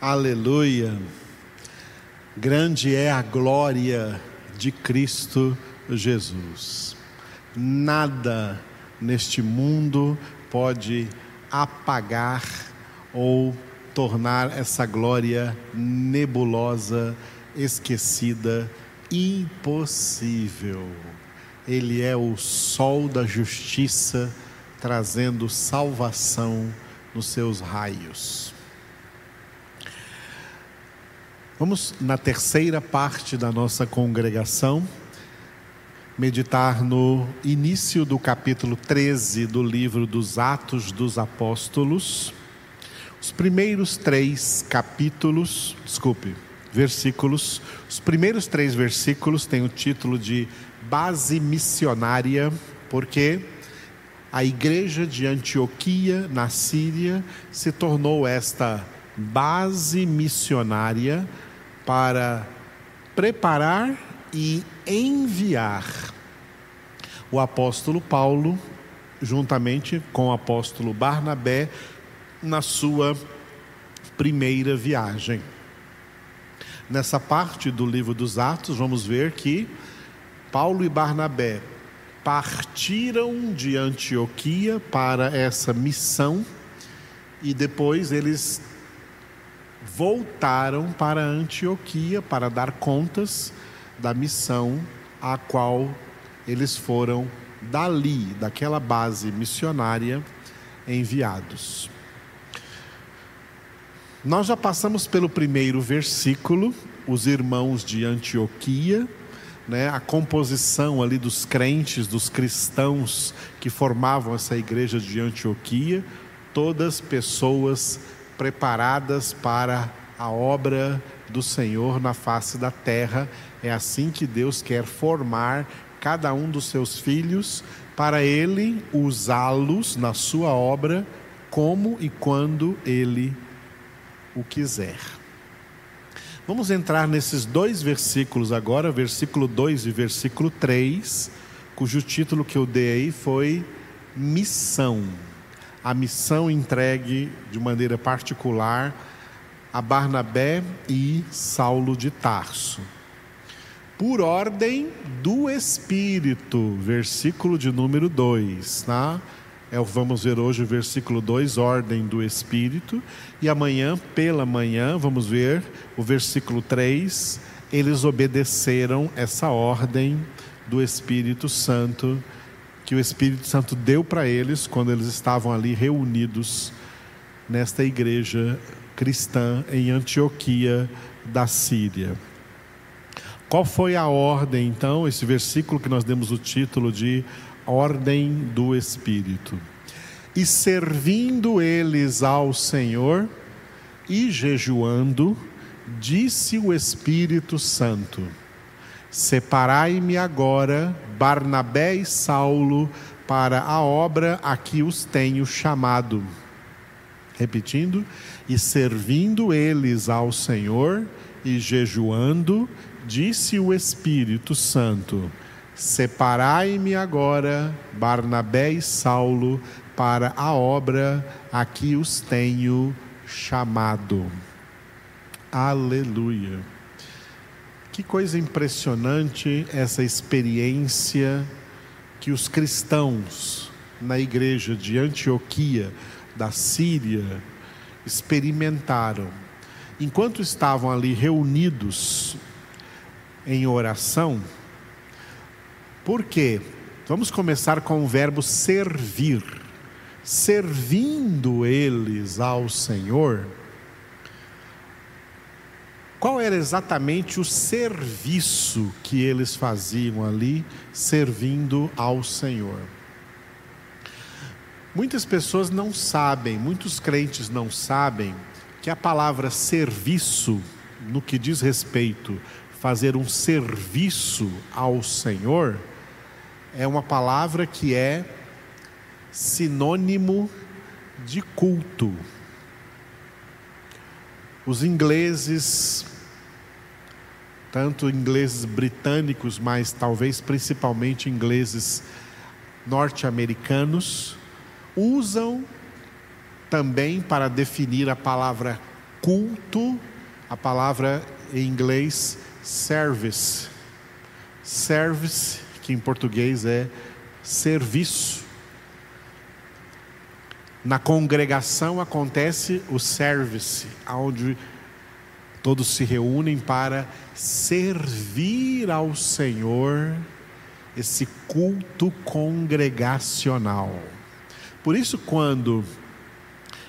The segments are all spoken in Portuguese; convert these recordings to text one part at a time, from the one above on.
Aleluia. Grande é a glória de Cristo Jesus. Nada neste mundo pode apagar ou tornar essa glória nebulosa, esquecida, impossível. Ele é o sol da justiça, trazendo salvação nos seus raios. Vamos na terceira parte da nossa congregação meditar no início do capítulo 13 do livro dos Atos dos Apóstolos. Os primeiros três capítulos, desculpe, versículos, os primeiros três versículos têm o título de Base Missionária, porque a igreja de Antioquia, na Síria, se tornou esta base missionária para preparar e enviar o apóstolo Paulo, juntamente com o apóstolo Barnabé, na sua primeira viagem. Nessa parte do livro dos Atos, vamos ver que Paulo e Barnabé partiram de Antioquia para essa missão e depois eles voltaram para Antioquia para dar contas da missão a qual eles foram dali, daquela base missionária, enviados. Nós já passamos pelo primeiro versículo, os irmãos de Antioquia, né, a composição ali dos crentes, dos cristãos que formavam essa igreja de Antioquia, todas pessoas preparadas para a obra do Senhor na face da terra. É assim que Deus quer formar cada um dos seus filhos para ele usá-los na sua obra como e quando ele o quiser. Vamos entrar nesses dois versículos agora, versículo 2 e versículo 3, cujo título que eu dei aí foi Missão. A missão entregue de maneira particular a Barnabé e Saulo de Tarso. Por ordem do Espírito, versículo de número 2, tá? É, vamos ver hoje o versículo 2, ordem do Espírito, e amanhã, pela manhã, vamos ver o versículo 3, eles obedeceram essa ordem do Espírito Santo, que o Espírito Santo deu para eles quando eles estavam ali reunidos nesta igreja cristã em Antioquia da Síria. Qual foi a ordem, então? Esse versículo que nós demos o título de Ordem do Espírito. E servindo eles ao Senhor e jejuando, disse o Espírito Santo: Separai-me agora, Barnabé e Saulo, para a obra a que os tenho chamado. Repetindo, e servindo eles ao Senhor e jejuando, disse o Espírito Santo: Separai-me agora, Barnabé e Saulo, para a obra a que os tenho chamado. Aleluia. Que coisa impressionante essa experiência que os cristãos na igreja de Antioquia, da Síria, experimentaram. Enquanto estavam ali reunidos em oração, por quê? Vamos começar com o verbo servir. Servindo eles ao Senhor, qual era exatamente o serviço que eles faziam ali, servindo ao Senhor? Muitas pessoas não sabem, muitos crentes não sabem que a palavra serviço, no que diz respeito fazer um serviço ao Senhor, é uma palavra que é sinônimo de culto. Os ingleses, tanto ingleses britânicos, mas talvez principalmente ingleses norte-americanos, usam também para definir a palavra culto, a palavra em inglês service. Service, que em português é serviço. Na congregação acontece o service, onde todos se reúnem para servir ao Senhor esse culto congregacional. Por isso, quando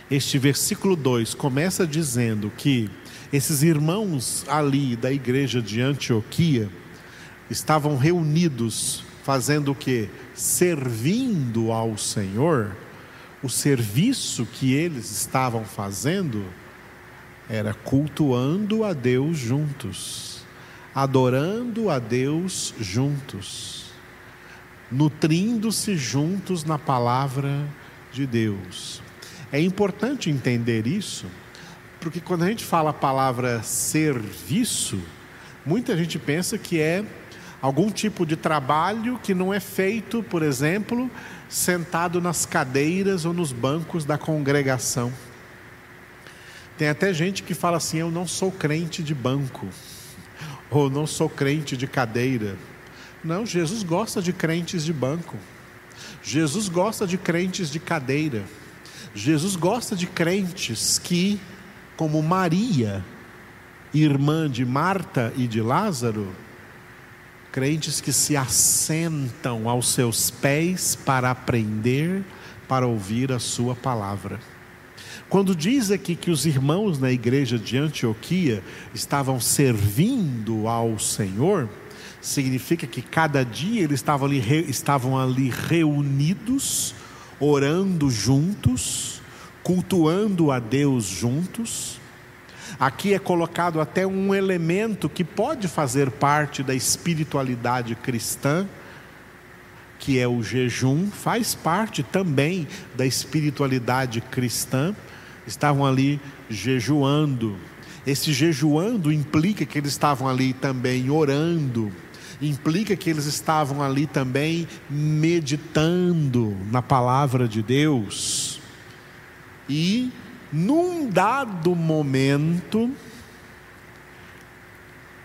este versículo 2 começa dizendo que esses irmãos ali da igreja de Antioquia estavam reunidos fazendo o que? Servindo ao Senhor. O serviço que eles estavam fazendo era cultuando a Deus juntos, adorando a Deus juntos, nutrindo-se juntos na palavra de Deus. É importante entender isso, porque quando a gente fala a palavra serviço, muita gente pensa que é algum tipo de trabalho que não é feito, por exemplo, sentado nas cadeiras ou nos bancos da congregação. Tem até gente que fala assim: eu não sou crente de banco, ou não sou crente de cadeira. Não, Jesus gosta de crentes de banco. Jesus gosta de crentes de cadeira. Jesus gosta de crentes que, como Maria, irmã de Marta e de Lázaro, crentes que se assentam aos seus pés para aprender, para ouvir a sua palavra. Quando diz aqui que os irmãos na igreja de Antioquia estavam servindo ao Senhor, significa que cada dia eles estavam ali, estavam ali reunidos orando juntos, cultuando a Deus juntos. Aqui é colocado até um elemento que pode fazer parte da espiritualidade cristã, que é o jejum, faz parte também da espiritualidade cristã. Estavam ali jejuando. Esse jejuando implica que eles estavam ali também orando implica que eles estavam ali também meditando na palavra de Deus. E num dado momento,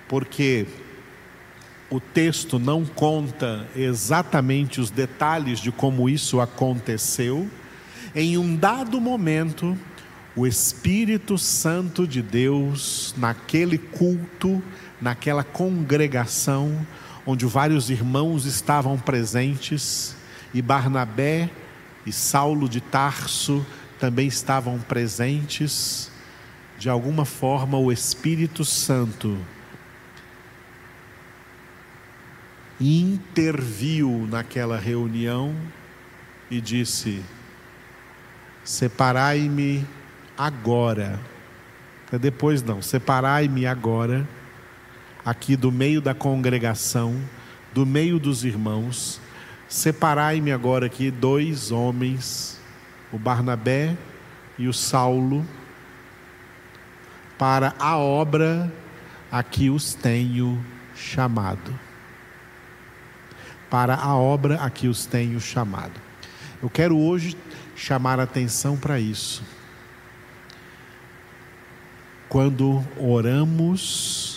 porque o texto não conta exatamente os detalhes de como isso aconteceu, em um dado momento, o Espírito Santo de Deus, naquele culto, naquela congregação, onde vários irmãos estavam presentes, e Barnabé e Saulo de Tarso também estavam presentes. De alguma forma, o Espírito Santo interviu naquela reunião e disse: Separai-me agora. Depois não, separai-me agora aqui do meio da congregação, do meio dos irmãos, separai-me agora aqui dois homens, o Barnabé e o Saulo, para a obra a que os tenho chamado. Para a obra a que os tenho chamado. Eu quero hoje chamar a atenção para isso. Quando oramos,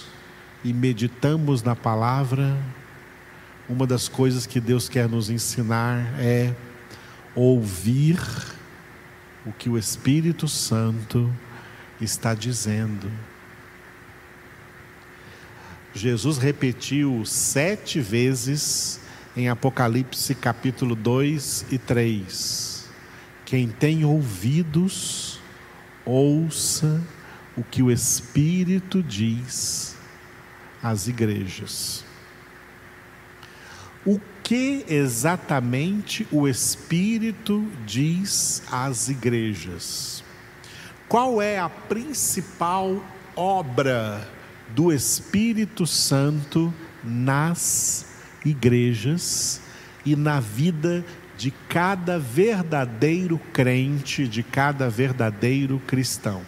e meditamos na palavra, uma das coisas que Deus quer nos ensinar é ouvir o que o Espírito Santo está dizendo. Jesus repetiu sete vezes em Apocalipse capítulo 2 e 3. Quem tem ouvidos, ouça o que o Espírito diz às igrejas. O que exatamente o Espírito diz às igrejas? Qual é a principal obra do Espírito Santo nas igrejas e na vida de cada verdadeiro crente, de cada verdadeiro cristão?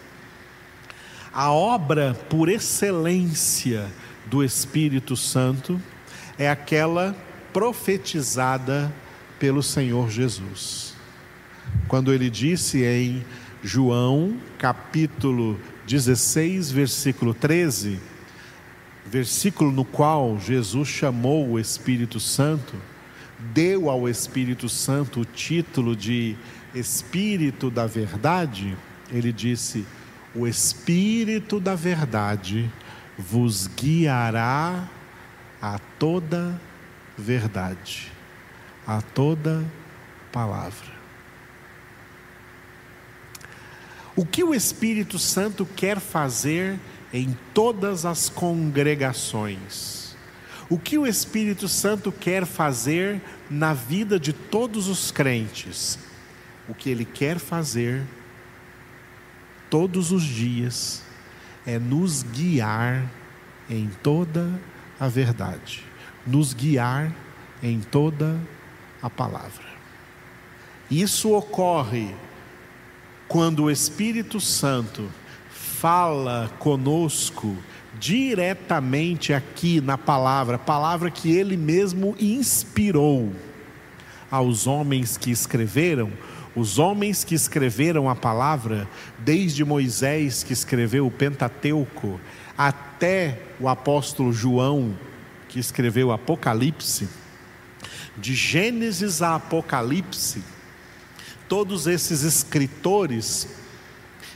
A obra por excelência do Espírito Santo é aquela profetizada pelo Senhor Jesus. Quando ele disse em João, capítulo 16, versículo 13, versículo no qual Jesus chamou o Espírito Santo, deu ao Espírito Santo o título de Espírito da Verdade, ele disse: O Espírito da Verdade vos guiará a toda verdade, a toda palavra. O que o Espírito Santo quer fazer em todas as congregações? O que o Espírito Santo quer fazer na vida de todos os crentes? O que ele quer fazer todos os dias é nos guiar em toda a verdade, nos guiar em toda a palavra. Isso ocorre quando o Espírito Santo fala conosco diretamente aqui na palavra, palavra que ele mesmo inspirou aos homens que escreveram, os homens que escreveram a palavra, desde Moisés que escreveu o Pentateuco, até o apóstolo João que escreveu Apocalipse, de Gênesis a Apocalipse, todos esses escritores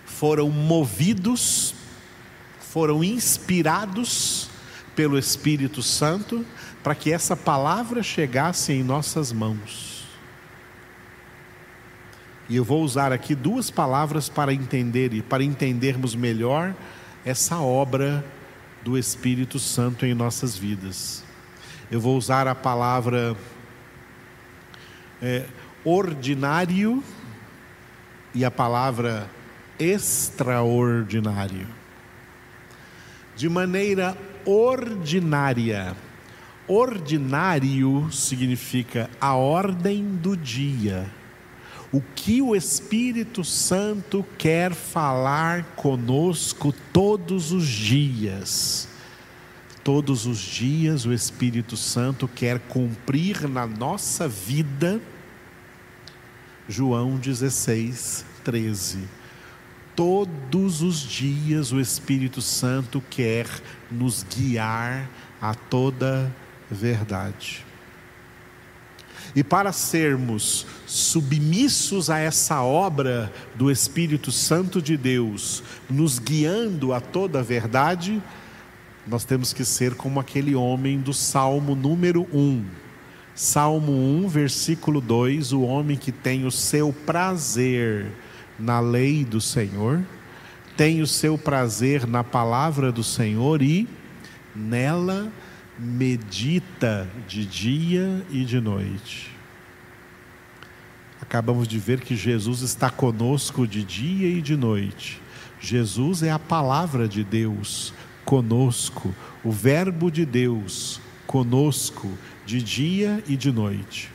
foram movidos, foram inspirados pelo Espírito Santo para que essa palavra chegasse em nossas mãos. E eu vou usar aqui duas palavras para entender e para entendermos melhor essa obra do Espírito Santo em nossas vidas. Eu vou usar a palavra é, ordinário e a palavra extraordinário. De maneira ordinária. Ordinário significa a ordem do dia. O que o Espírito Santo quer falar conosco todos os dias. Todos os dias o Espírito Santo quer cumprir na nossa vida João 16, 13. Todos os dias o Espírito Santo quer nos guiar a toda verdade. E para sermos submissos a essa obra do Espírito Santo de Deus, nos guiando a toda verdade, nós temos que ser como aquele homem do Salmo número 1 Salmo 1, versículo 2: O homem que tem o seu prazer na lei do Senhor, tem o seu prazer na palavra do Senhor e nela medita de dia e de noite. Acabamos de ver que Jesus está conosco de dia e de noite. Jesus é a palavra de Deus conosco, o Verbo de Deus conosco de dia e de noite.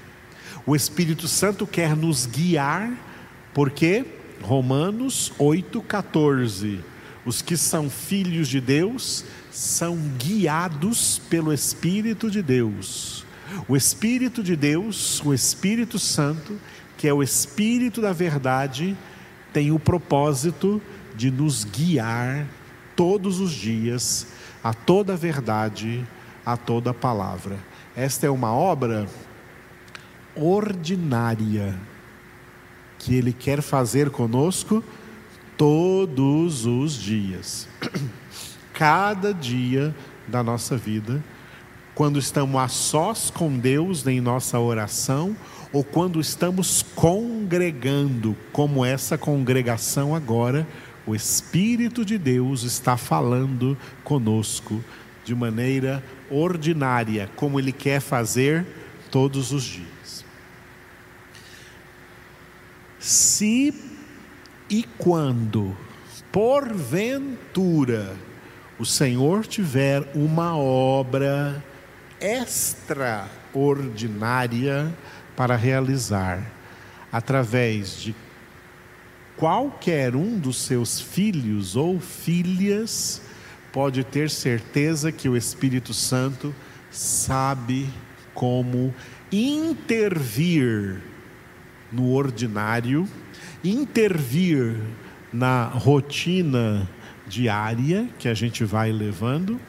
O Espírito Santo quer nos guiar, porque Romanos 8,14. Os que são filhos de Deus são guiados pelo Espírito de Deus. O Espírito de Deus, o Espírito Santo, que é o Espírito da verdade, tem o propósito de nos guiar todos os dias a toda a verdade, a toda a palavra. Esta é uma obra ordinária que Ele quer fazer conosco todos os dias. Cada dia da nossa vida, quando estamos a sós com Deus em nossa oração, ou quando estamos congregando, como essa congregação agora, o Espírito de Deus está falando conosco de maneira ordinária, como Ele quer fazer todos os dias. Se e quando, porventura, o Senhor tiver uma obra extraordinária para realizar, através de qualquer um dos seus filhos ou filhas, pode ter certeza que o Espírito Santo sabe como intervir no ordinário, intervir na rotina diária que a gente vai levando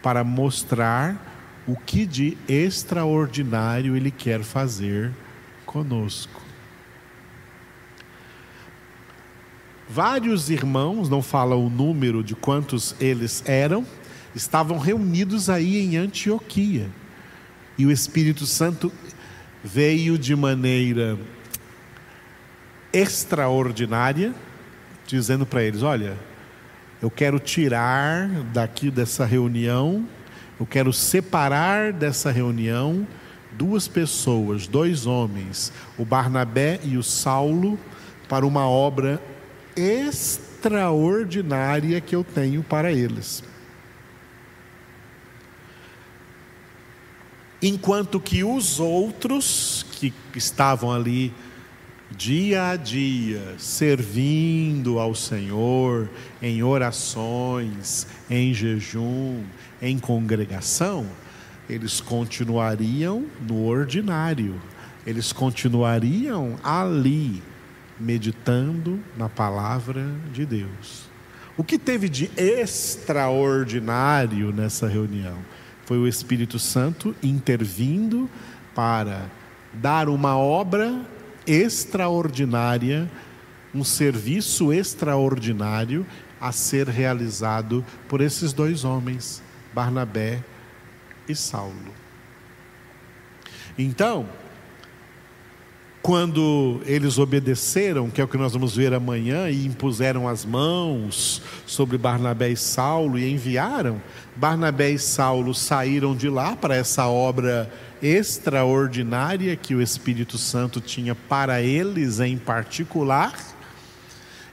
para mostrar o que de extraordinário Ele quer fazer conosco. Vários irmãos, não fala o número de quantos eles eram, estavam reunidos aí em Antioquia. E o Espírito Santo veio de maneira extraordinária, dizendo para eles: Olha, eu quero tirar daqui dessa reunião, eu quero separar dessa reunião duas pessoas, dois homens, o Barnabé e o Saulo, para uma obra extraordinária que eu tenho para eles. Enquanto que os outros que estavam ali dia a dia, servindo ao Senhor em orações, em jejum, em congregação, eles continuariam no ordinário, eles continuariam ali, meditando na palavra de Deus. O que teve de extraordinário nessa reunião foi o Espírito Santo intervindo para dar uma obra extraordinária, um serviço extraordinário a ser realizado por esses dois homens, Barnabé e Saulo. Então, quando eles obedeceram, que é o que nós vamos ver amanhã, e impuseram as mãos sobre Barnabé e Saulo e enviaram, Barnabé e Saulo saíram de lá para essa obra extraordinária que o Espírito Santo tinha para eles em particular.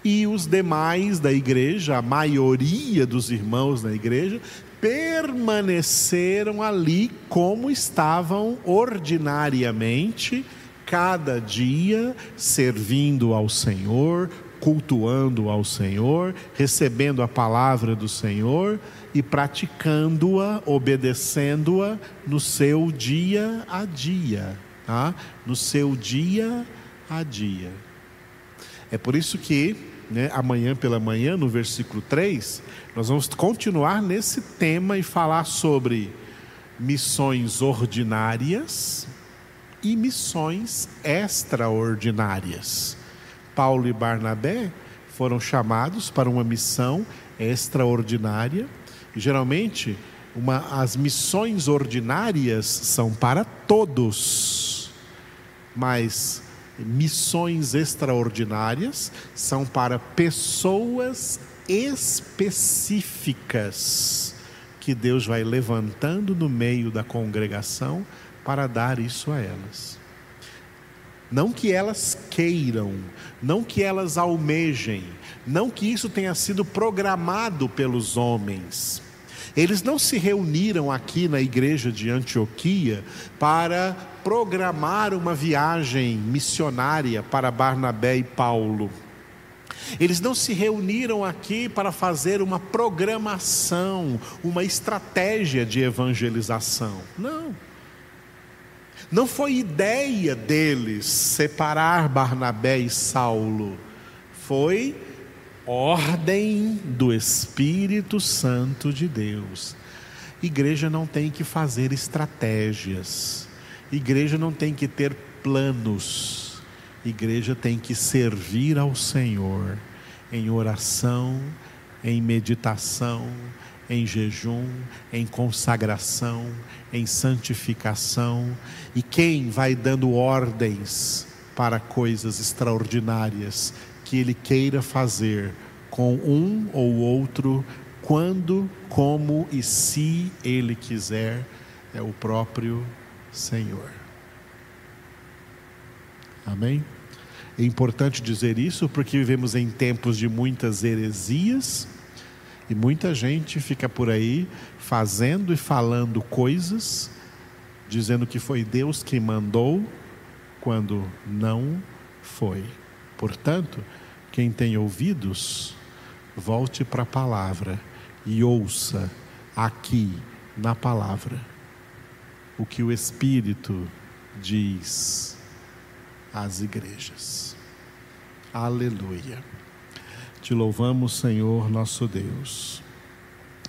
E os demais da igreja, a maioria dos irmãos da igreja, permaneceram ali como estavam ordinariamente cada dia servindo ao Senhor, cultuando ao Senhor, recebendo a palavra do Senhor e praticando-a, obedecendo-a no seu dia a dia, tá? no seu dia a dia. É por isso que, né, amanhã pela manhã, no versículo 3, nós vamos continuar nesse tema e falar sobre missões ordinárias, e missões extraordinárias. Paulo e Barnabé foram chamados para uma missão extraordinária. Geralmente, uma, as missões ordinárias são para todos, mas missões extraordinárias são para pessoas específicas que Deus vai levantando no meio da congregação para dar isso a elas. Não que elas queiram, não que elas almejem, não que isso tenha sido programado pelos homens. Eles não se reuniram aqui na igreja de Antioquia para programar uma viagem missionária para Barnabé e Paulo. Eles não se reuniram aqui para fazer uma programação, uma estratégia de evangelização. Não. Não foi ideia deles separar Barnabé e Saulo, foi ordem do Espírito Santo de Deus. Igreja não tem que fazer estratégias, igreja não tem que ter planos, igreja tem que servir ao Senhor em oração, em meditação, em jejum, em consagração, em santificação, e quem vai dando ordens para coisas extraordinárias que Ele queira fazer com um ou outro, quando, como e se Ele quiser, é o próprio Senhor. Amém? É importante dizer isso porque vivemos em tempos de muitas heresias e muita gente fica por aí fazendo e falando coisas, dizendo que foi Deus que mandou, quando não foi. Portanto, quem tem ouvidos, volte para a palavra e ouça aqui na palavra o que o Espírito diz às igrejas. Aleluia. Te louvamos, Senhor, nosso Deus.